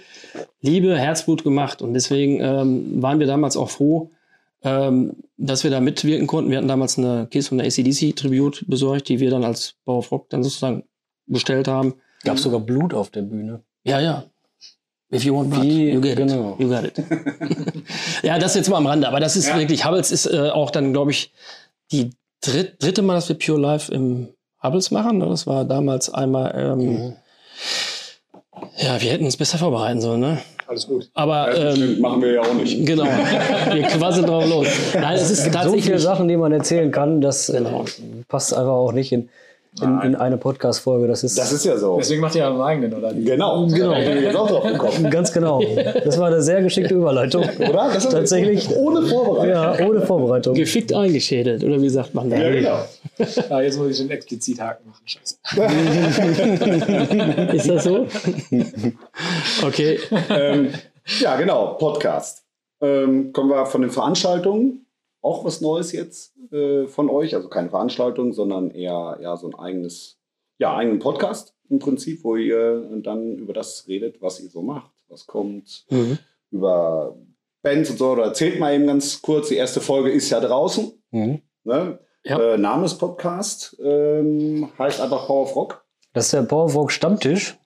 Liebe, Herzblut gemacht. Und deswegen ähm, waren wir damals auch froh, ähm, dass wir da mitwirken konnten. Wir hatten damals eine Case von der ACDC Tribute besorgt, die wir dann als Bau of Rock dann sozusagen bestellt haben. Gab sogar Blut auf der Bühne. Ja, ja. If you want blood, Wie- you get genau. it. You got it. ja, das jetzt mal am Rande. Aber das ist Ja. wirklich, Hubbles ist äh, auch dann, glaube ich, die dritt, dritte Mal, dass wir Pure Life im Hubbles machen. Ne? Das war damals einmal, ähm, Mhm. ja, wir hätten uns besser vorbereiten sollen, ne? Alles gut. Aber, Ja, ähm, stimmt, machen wir ja auch nicht. genau, wir quasseln drauf los. Nein, es ist so tatsächlich, viele Sachen, die man erzählen kann, das äh, Genau. passt einfach auch nicht in, in, in eine Podcast-Folge. Das ist, Das ist ja so. Deswegen macht ihr ja einen eigenen, oder? Genau. Genau. Da bin ich jetzt auch drauf gekommen. ganz genau. Das war eine sehr geschickte Überleitung. Oder? Das ist Tatsächlich. Ohne Vorbereitung. Ja, ohne Vorbereitung. gefickt eingeschädelt, oder wie sagt man da? Ja, genau. Ah, jetzt muss ich den explizit Haken machen. Scheiße. Ist das so? okay. ähm, ja, genau, Podcast. Ähm, kommen wir von den Veranstaltungen. Auch was Neues jetzt äh, von euch. Also keine Veranstaltung, sondern eher, eher so ein eigenes, ja, eigenen Podcast im Prinzip, wo ihr dann über das redet, was ihr so macht, was kommt, Mhm. über Bands und so. Oder erzählt mal eben ganz kurz. Die erste Folge ist ja draußen. Mhm. Ne? Ja. Äh, Name des Podcast ähm, heißt einfach Power of Rock. Das ist der Powerwalk Stammtisch.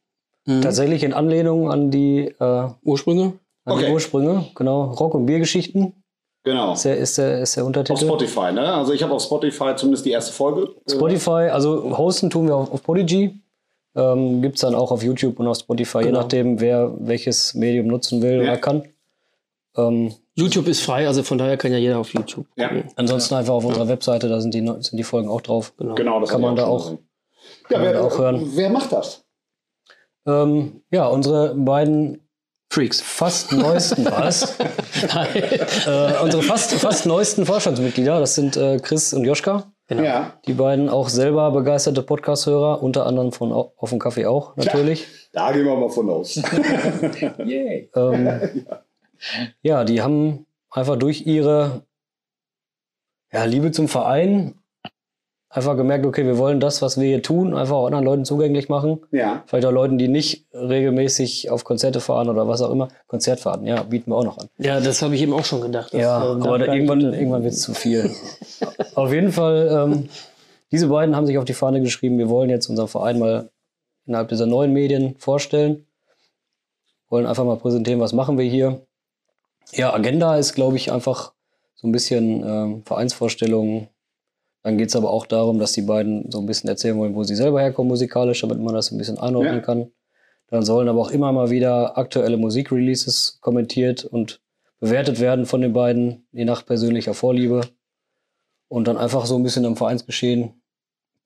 Mhm. Tatsächlich in Anlehnung an die, äh, Ursprünge? An Okay. die Ursprünge, genau. Rock- und Biergeschichten Genau. ist der, ist der, ist der Auf Untertitel. Spotify, ne? Also ich habe auf Spotify zumindest die erste Folge. Spotify, also hosten tun wir auf, auf Podigy. Ähm, Gibt es dann auch auf YouTube und auf Spotify, je Genau. nachdem, wer welches Medium nutzen will Ja. oder kann. Ähm, YouTube ist frei, also von daher kann ja jeder auf YouTube. Ja. ansonsten einfach auf unserer Webseite, da sind die, sind die Folgen auch drauf. Genau. Genau, das Kann man da auch-. Ja, man wer, da auch hören. wer macht das? Ähm, ja, unsere beiden Freaks. fast neuesten, was? äh, unsere fast, fast neuesten Vorstandsmitglieder, das sind äh, Chris und Joschka. Genau. Ja, Die beiden auch selber begeisterte Podcast-Hörer, unter anderem von Au- Auf dem Kaffee auch, natürlich. da gehen wir mal von aus. Yay. Ähm, ja, die haben einfach durch ihre ja, Liebe zum Verein einfach gemerkt, okay, wir wollen das, was wir hier tun, einfach auch anderen Leuten zugänglich machen. ja. Vielleicht auch Leuten, die nicht regelmäßig auf Konzerte fahren oder was auch immer. Konzertfahrten, ja, bieten wir auch noch an. Ja, das habe ich eben auch schon gedacht. Ja, ähm, aber da, irgendwann, irgendwann wird es zu viel. auf jeden Fall, ähm, diese beiden haben sich auf die Fahne geschrieben, wir wollen jetzt unseren Verein mal innerhalb dieser neuen Medien vorstellen. Wollen einfach mal präsentieren, was machen wir hier. Ja, Agenda ist, glaube ich, einfach so ein bisschen ähm, Vereinsvorstellungen. Dann geht es aber auch darum, dass die beiden so ein bisschen erzählen wollen, wo sie selber herkommen musikalisch, damit man das ein bisschen einordnen Ja. kann. Dann sollen aber auch immer mal wieder aktuelle Musikreleases kommentiert und bewertet werden von den beiden, je nach persönlicher Vorliebe. Und dann einfach so ein bisschen am Vereinsgeschehen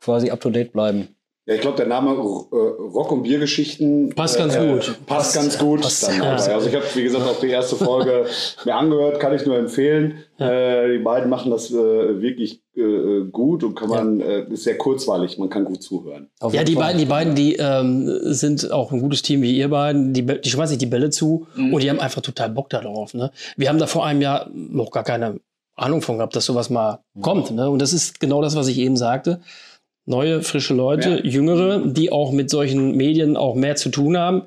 quasi up to date bleiben. Ja, ich glaube, der Name äh, Rock- und Biergeschichten Passt ganz gut. Passt, ganz gut. passt dann dabei. gut. Also ich habe, wie gesagt, auch die erste Folge mir angehört, kann ich nur empfehlen. Äh, die beiden machen das äh, wirklich äh, gut und kann man, äh, ist sehr kurzweilig, man kann gut zuhören. Auf Ja, die Fall. beiden, die beiden, die ähm, sind auch ein gutes Team wie ihr beiden. Die, die schmeißen sich die Bälle zu und die haben einfach total Bock darauf. Ne? Wir haben da vor einem Jahr noch gar keine Ahnung von gehabt, dass sowas mal kommt. Ne? Und das ist genau das, was ich eben sagte. Neue, frische Leute, Ja. jüngere, die auch mit solchen Medien auch mehr zu tun haben.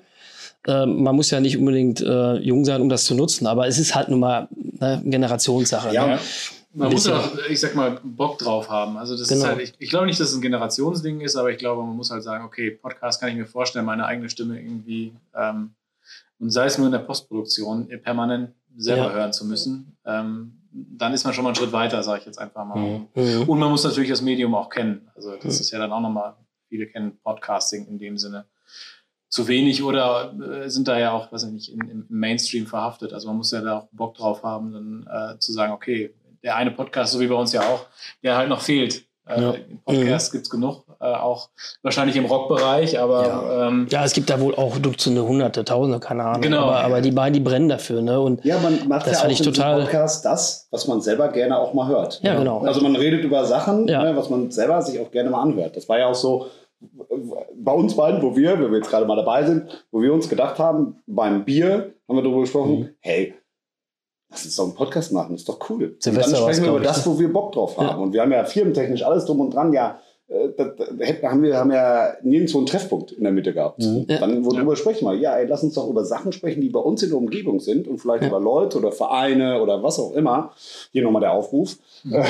Ähm, man muss ja nicht unbedingt äh, jung sein, um das zu nutzen, aber es ist halt nun mal ne, Generationssache. Ja, ne? Ja. Man muss auch, ich sag mal, Bock drauf haben. Also das Genau. ist halt, ich, ich glaube nicht, dass es ein Generationsding ist, aber ich glaube, man muss halt sagen, okay, Podcast kann ich mir vorstellen, meine eigene Stimme irgendwie, ähm, und sei es nur in der Postproduktion, äh, permanent selber Ja. hören zu müssen, ähm, dann ist man schon mal einen Schritt weiter, sage ich jetzt einfach mal. Mhm. Mhm. Und man muss natürlich das Medium auch kennen. Also das ist ja dann auch nochmal, viele kennen Podcasting in dem Sinne zu wenig oder äh, sind da ja auch, weiß ich nicht, im Mainstream verhaftet. Also man muss ja da auch Bock drauf haben, dann äh, zu sagen, okay, der eine Podcast, so wie bei uns ja auch, der halt noch fehlt. Äh, Ja. Podcasts gibt's genug, äh, auch wahrscheinlich im Rockbereich, aber ähm, Ja, es gibt da wohl auch Dutzende, Hunderte, Tausende, keine Ahnung. Genau. Aber, aber die beiden, die brennen dafür. Ne? Und Ja, man macht Das ja auch ich total- Podcast das, was man selber gerne auch mal hört. Ja, genau. Also man redet über Sachen, Ja. ne, was man selber sich auch gerne mal anhört. Das war ja auch so bei uns beiden, wo wir, wenn wir jetzt gerade mal dabei sind, wo wir uns gedacht haben, beim Bier haben wir darüber gesprochen, Mhm. hey, lass uns doch einen Podcast machen, ist doch cool. Und Silvester dann sprechen wir über das, wo wir Bock drauf haben. Ja. Und wir haben ja firmentechnisch alles drum und dran, ja, äh, das, das, hätten- haben wir haben ja nirgendwo einen Treffpunkt in der Mitte gehabt. Mhm. Ja. Dann worüber sprechen wir? Ja, ey, lass uns doch über Sachen sprechen, die bei uns in der Umgebung sind und vielleicht Ja. über Leute oder Vereine oder was auch immer. Hier nochmal der Aufruf. Wer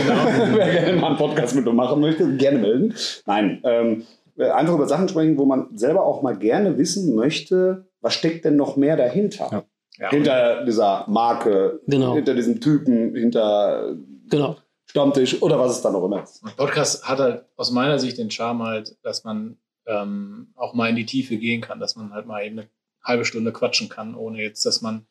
gerne mal einen Podcast mit uns machen möchte, gerne melden. Nein, ähm, einfach über Sachen sprechen, wo man selber auch mal gerne wissen möchte, was steckt denn noch mehr dahinter? Ja. Hinter dieser Marke, Genau. hinter diesem Typen, hinter genau. Stammtisch oder was es da noch immer ist. Und Podcast hat halt aus meiner Sicht den Charme halt, dass man ähm, auch mal in die Tiefe gehen kann, dass man halt mal eben eine halbe Stunde quatschen kann, ohne jetzt, dass man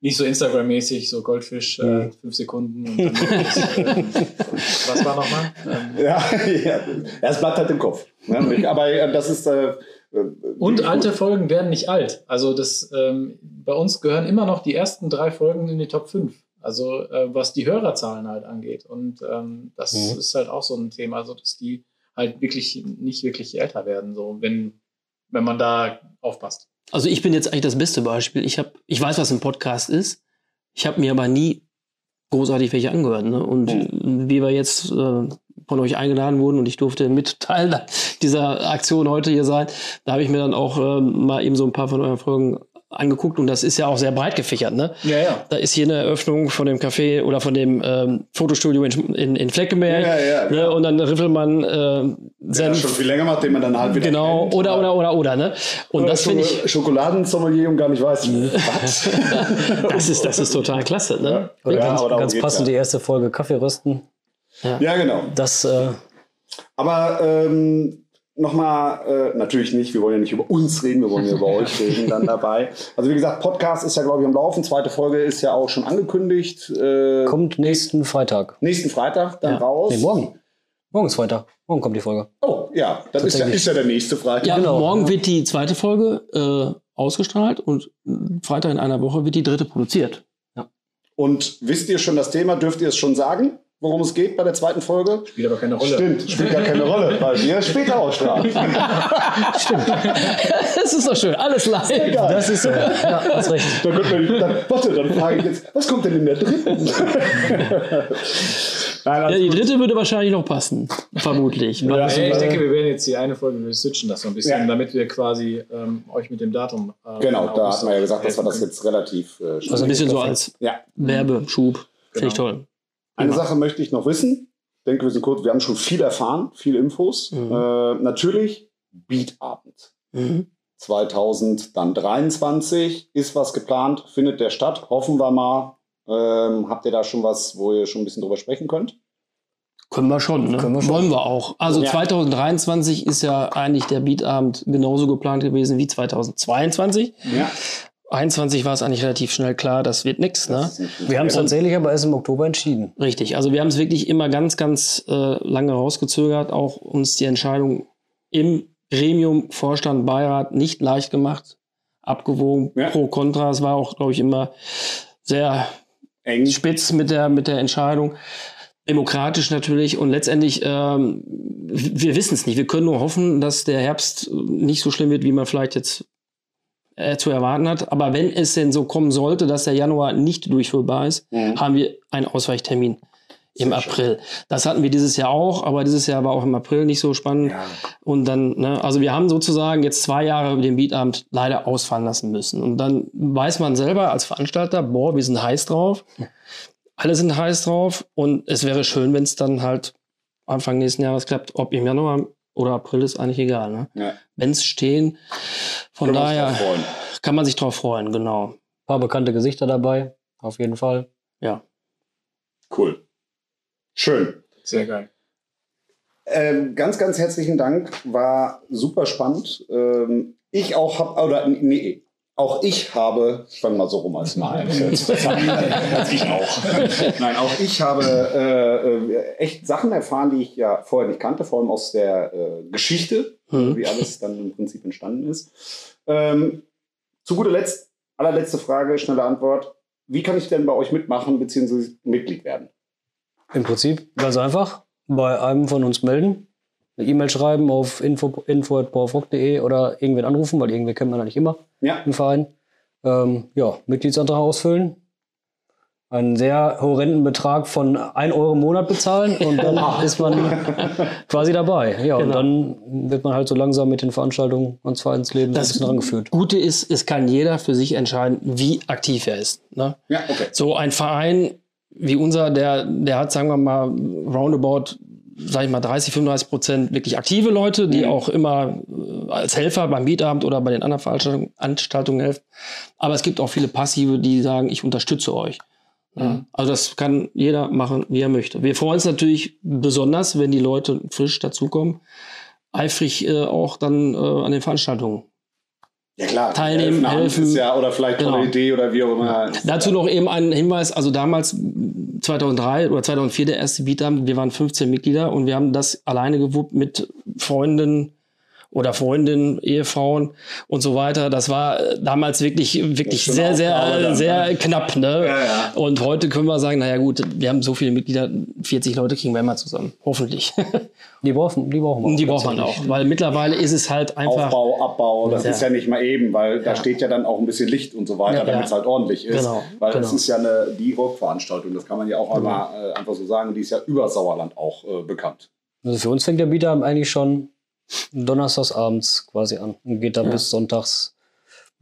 nicht so Instagram-mäßig, so Goldfisch, äh, fünf Sekunden und dann ist, ähm, was war nochmal? Ähm, Ja, ja. es bleibt halt im Kopf. Ne? Aber äh, das ist. Äh, äh, und gut. alte Folgen werden nicht alt. Also das ähm, bei uns gehören immer noch die ersten drei Folgen in die Top 5. Also äh, was die Hörerzahlen halt angeht. Und ähm, das Mhm. ist halt auch so ein Thema, also dass die halt wirklich nicht wirklich älter werden, so wenn, wenn man da aufpasst. Also ich bin jetzt eigentlich das beste Beispiel. Ich, hab, ich weiß, was ein Podcast ist. Ich habe mir aber nie großartig welche angehört. Ne? Und wie wir jetzt äh, von euch eingeladen wurden und ich durfte mit Teil dieser Aktion heute hier sein, da habe ich mir dann auch ähm, mal eben so ein paar von euren Folgen angeguckt und das ist ja auch sehr breit gefächert. Ne? Ja, ja. Da ist hier eine Eröffnung von dem Café oder von dem ähm, Fotostudio in, in, in Fleckenberg. Ja, ja, ne? Und dann Riffelmann äh, Der das Senf. schon viel länger macht, den man dann halt wieder Genau, kennt. oder, oder, oder, oder, ne? Und Oder das finde ich, Schoko- Schokoladensommelier und gar nicht weiß, was. das ist, das ist total klasse, ne? Oder Ja, ganz, darum ganz geht's passend die erste Folge Kaffee rösten. Ja, genau. Das, äh, Aber ähm, nochmal, äh, natürlich nicht, wir wollen ja nicht über uns reden, wir wollen ja über euch reden dann dabei. Also wie gesagt, Podcast ist ja, glaube ich, am Laufen. Zweite Folge ist ja auch schon angekündigt. Äh, kommt nächsten Freitag. nächsten Freitag dann Ja. raus. Nee, morgen. Morgen ist Freitag. Morgen kommt die Folge. Oh, ja, das ist ja, ist ja der nächste Freitag. Ja, Genau. morgen wird die zweite Folge äh, ausgestrahlt und Freitag in einer Woche wird die dritte produziert. Und wisst ihr schon das Thema? Dürft ihr es schon sagen, worum es geht bei der zweiten Folge? Spielt aber keine Rolle. Stimmt, spielt gar keine Rolle, weil wir später ausstrahlen. das ist doch schön, alles live. Egal. Das ist so. Ja, hast recht. Dann könnte man, dann, warte, dann frage ich jetzt, was kommt denn in der dritten? Nein, Ja, die gut. dritte würde wahrscheinlich noch passen, vermutlich. Ja. Ja, ich denke, wir werden jetzt die eine Folge, wir switchen das so ein bisschen, Ja. damit wir quasi ähm, euch mit dem Datum. äh, Genau, da hatten wir ja gesagt, dass wir das jetzt relativ äh, schnell Also ein bisschen so als Ja. Werbeschub. Finde ich Genau. toll. Eine Sache möchte ich noch wissen. Ich denke, wir sind kurz, wir haben schon viel erfahren, viel Infos. Mhm. Äh, natürlich Beatabend. Mhm. 2023 ist was geplant, findet der statt. Hoffen wir mal. Ähm, habt ihr da schon was, wo ihr schon ein bisschen drüber sprechen könnt? Können wir schon, ne? Können wir schon. Wollen wir auch. Also Ja. 2023 ist ja eigentlich der Beatabend genauso geplant gewesen wie 2022. Ja. 21 war es eigentlich relativ schnell klar, das wird nix, ne? Wir haben es tatsächlich aber erst im Oktober entschieden. Richtig. Also wir haben es wirklich immer ganz, ganz äh, lange rausgezögert, auch uns die Entscheidung im Gremium, Vorstand, Beirat nicht leicht gemacht, abgewogen, Ja. pro, contra. Es war auch, glaube ich, immer sehr eng. spitz mit der, mit der Entscheidung. Demokratisch natürlich und letztendlich, ähm, wir wissen es nicht. Wir können nur hoffen, dass der Herbst nicht so schlimm wird, wie man vielleicht jetzt äh, zu erwarten hat. Aber wenn es denn so kommen sollte, dass der Januar nicht durchführbar ist, Mhm. haben wir einen Ausweichtermin im. April. Das hatten wir dieses Jahr auch, aber dieses Jahr war auch im April nicht so spannend. Ja. Und dann, ne, also wir haben sozusagen jetzt zwei Jahre den Beatamt leider ausfallen lassen müssen. Und dann weiß man selber als Veranstalter, boah, wir sind heiß drauf. Alle sind heiß drauf. Und es wäre schön, wenn es dann halt Anfang nächsten Jahres klappt. Ob im Januar oder April ist eigentlich egal. Ne? Ja. Wenn es stehen, von uns daher freuen. kann man sich drauf freuen, genau. Ein paar bekannte Gesichter dabei, auf jeden Fall. Ja. Cool. Schön. Sehr geil. Ähm, ganz, ganz herzlichen Dank. War super spannend. Ähm, ich auch habe, oder nee, auch ich habe, ich fange mal so rum als mal ich auch. Nein, auch ich habe äh, echt Sachen erfahren, die ich ja vorher nicht kannte, vor allem aus der äh, Geschichte, Mhm. wie alles dann im Prinzip entstanden ist. Ähm, zu guter Letzt, allerletzte Frage, schnelle Antwort. Wie kann ich denn bei euch mitmachen bzw. Mitglied werden? Im Prinzip ganz einfach. Bei einem von uns melden, eine E-Mail schreiben auf info, info.powerfrock.de oder irgendwen anrufen, weil irgendwer kennt man ja nicht immer Ja, im Verein. Ähm, ja, Mitgliedsantrag ausfüllen. Einen sehr horrenden Betrag von 1 Euro im Monat bezahlen und dann ist man quasi dabei. Ja, und Genau. dann wird man halt so langsam mit den Veranstaltungen ans Vereinsleben so ein Das bisschen rangeführt. Gute ist, es kann jeder für sich entscheiden, wie aktiv er ist. Ne? ja, okay. So ein Verein wie unser, der, der hat, sagen wir mal, roundabout, sag ich mal, 30, 35 Prozent wirklich aktive Leute, die Mhm. auch immer äh, als Helfer beim Mietabend oder bei den anderen Veranstaltungen Veranstaltungen helfen. Aber es gibt auch viele Passive, die sagen, ich unterstütze euch. Ja, also das kann jeder machen, wie er möchte. Wir freuen uns natürlich besonders, wenn die Leute frisch dazukommen, eifrig äh, auch dann äh, an den Veranstaltungen Ja klar, Teilnehmen, helfen. Ist ja, oder vielleicht Genau. tolle Idee oder wie auch immer. Dazu noch eben ein Hinweis, also damals 2003 oder 2004 der erste Beatabend, wir waren 15 Mitglieder und wir haben das alleine gewuppt mit Freunden oder Freundinnen, Ehefrauen und so weiter. Das war äh, damals wirklich, wirklich sehr, sehr, dann, sehr knapp. Ne? Ja, ja. Und heute können wir sagen, naja gut, wir haben so viele Mitglieder, 40 Leute kriegen wir immer zusammen. Hoffentlich. Die brauchen, die brauchen wir Und die auch braucht man auch, weil mittlerweile ist es halt einfach... Aufbau, Abbau, das Ja. ist ja nicht mal eben, weil da steht ja dann auch ein bisschen Licht und so weiter, Ja, damit es halt ordentlich ist. Genau, Weil genau. es ist ja eine, die Rockveranstaltung, das kann man ja auch einmal äh, einfach so sagen, die ist ja über Sauerland auch äh, bekannt. Also für uns fängt der Beater eigentlich schon donnerstags abends quasi an und geht dann Ja. bis sonntags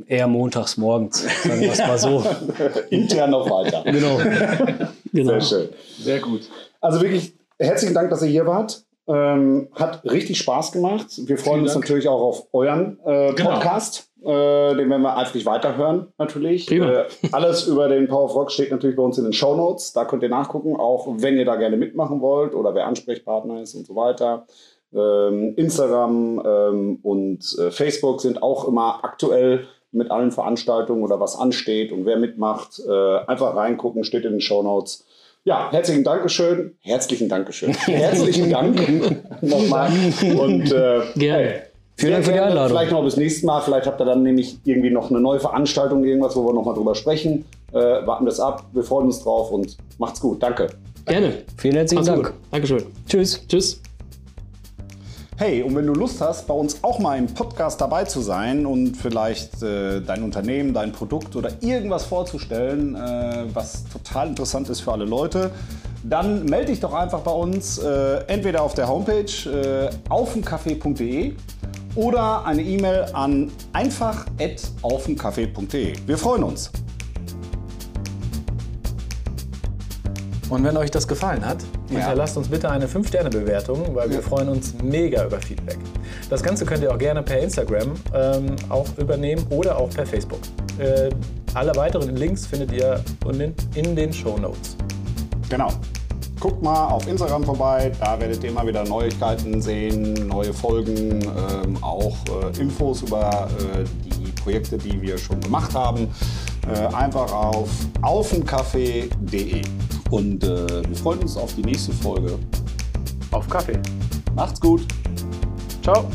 Eher montags morgens, sagen wir es mal so. Intern noch weiter. genau. Genau. Sehr schön. Sehr gut. Also wirklich herzlichen Dank, dass ihr hier wart. Ähm, hat richtig Spaß gemacht. Wir freuen Vielen uns Dank. natürlich auch auf euren äh, Genau. Podcast. Äh, den werden wir eifrig weiterhören, natürlich. Prima. Äh, alles über den Power of Rock steht natürlich bei uns in den Show Notes. Da könnt ihr nachgucken, auch wenn ihr da gerne mitmachen wollt oder wer Ansprechpartner ist und so weiter. Ähm, Instagram ähm, und äh, Facebook sind auch immer aktuell mit allen Veranstaltungen oder was ansteht und wer mitmacht. Äh, einfach reingucken, steht in den Show Notes. Ja, herzlichen Dankeschön. Herzlichen Dankeschön. Herzlichen Dank nochmal. Und äh, Gerne. hey, Vielen Dank für die. Einladung. Vielleicht noch bis nächstes Mal. Vielleicht habt ihr dann nämlich irgendwie noch eine neue Veranstaltung, irgendwas, wo wir nochmal drüber sprechen. Äh, warten das ab. Wir freuen uns drauf und macht's gut. Danke. Gerne. Vielen herzlichen Mach's Dank. gut. Dankeschön. Tschüss. Tschüss. Hey, und wenn du Lust hast, bei uns auch mal im Podcast dabei zu sein und vielleicht äh, dein Unternehmen, dein Produkt oder irgendwas vorzustellen, äh, was total interessant ist für alle Leute, dann melde dich doch einfach bei uns, äh, entweder auf der Homepage äh, aufemcafé.de oder eine E-Mail an einfach.aufemcafé.de. Wir freuen uns. Und wenn euch das gefallen hat, hinterlasst uns bitte eine 5-Sterne-Bewertung, weil wir freuen uns mega über Feedback. Das Ganze könnt ihr auch gerne per Instagram ähm, auch übernehmen oder auch per Facebook. Äh, alle weiteren Links findet ihr unten in den Show Notes. Genau. Guckt mal auf Instagram vorbei, da werdet ihr immer wieder Neuigkeiten sehen, neue Folgen, ähm, auch äh, Infos über äh, die Projekte, die wir schon gemacht haben. Äh, einfach auf aufenkaffee.de. Und äh, wir freuen uns auf die nächste Folge. Auf Kaffee. Macht's gut! Ciao.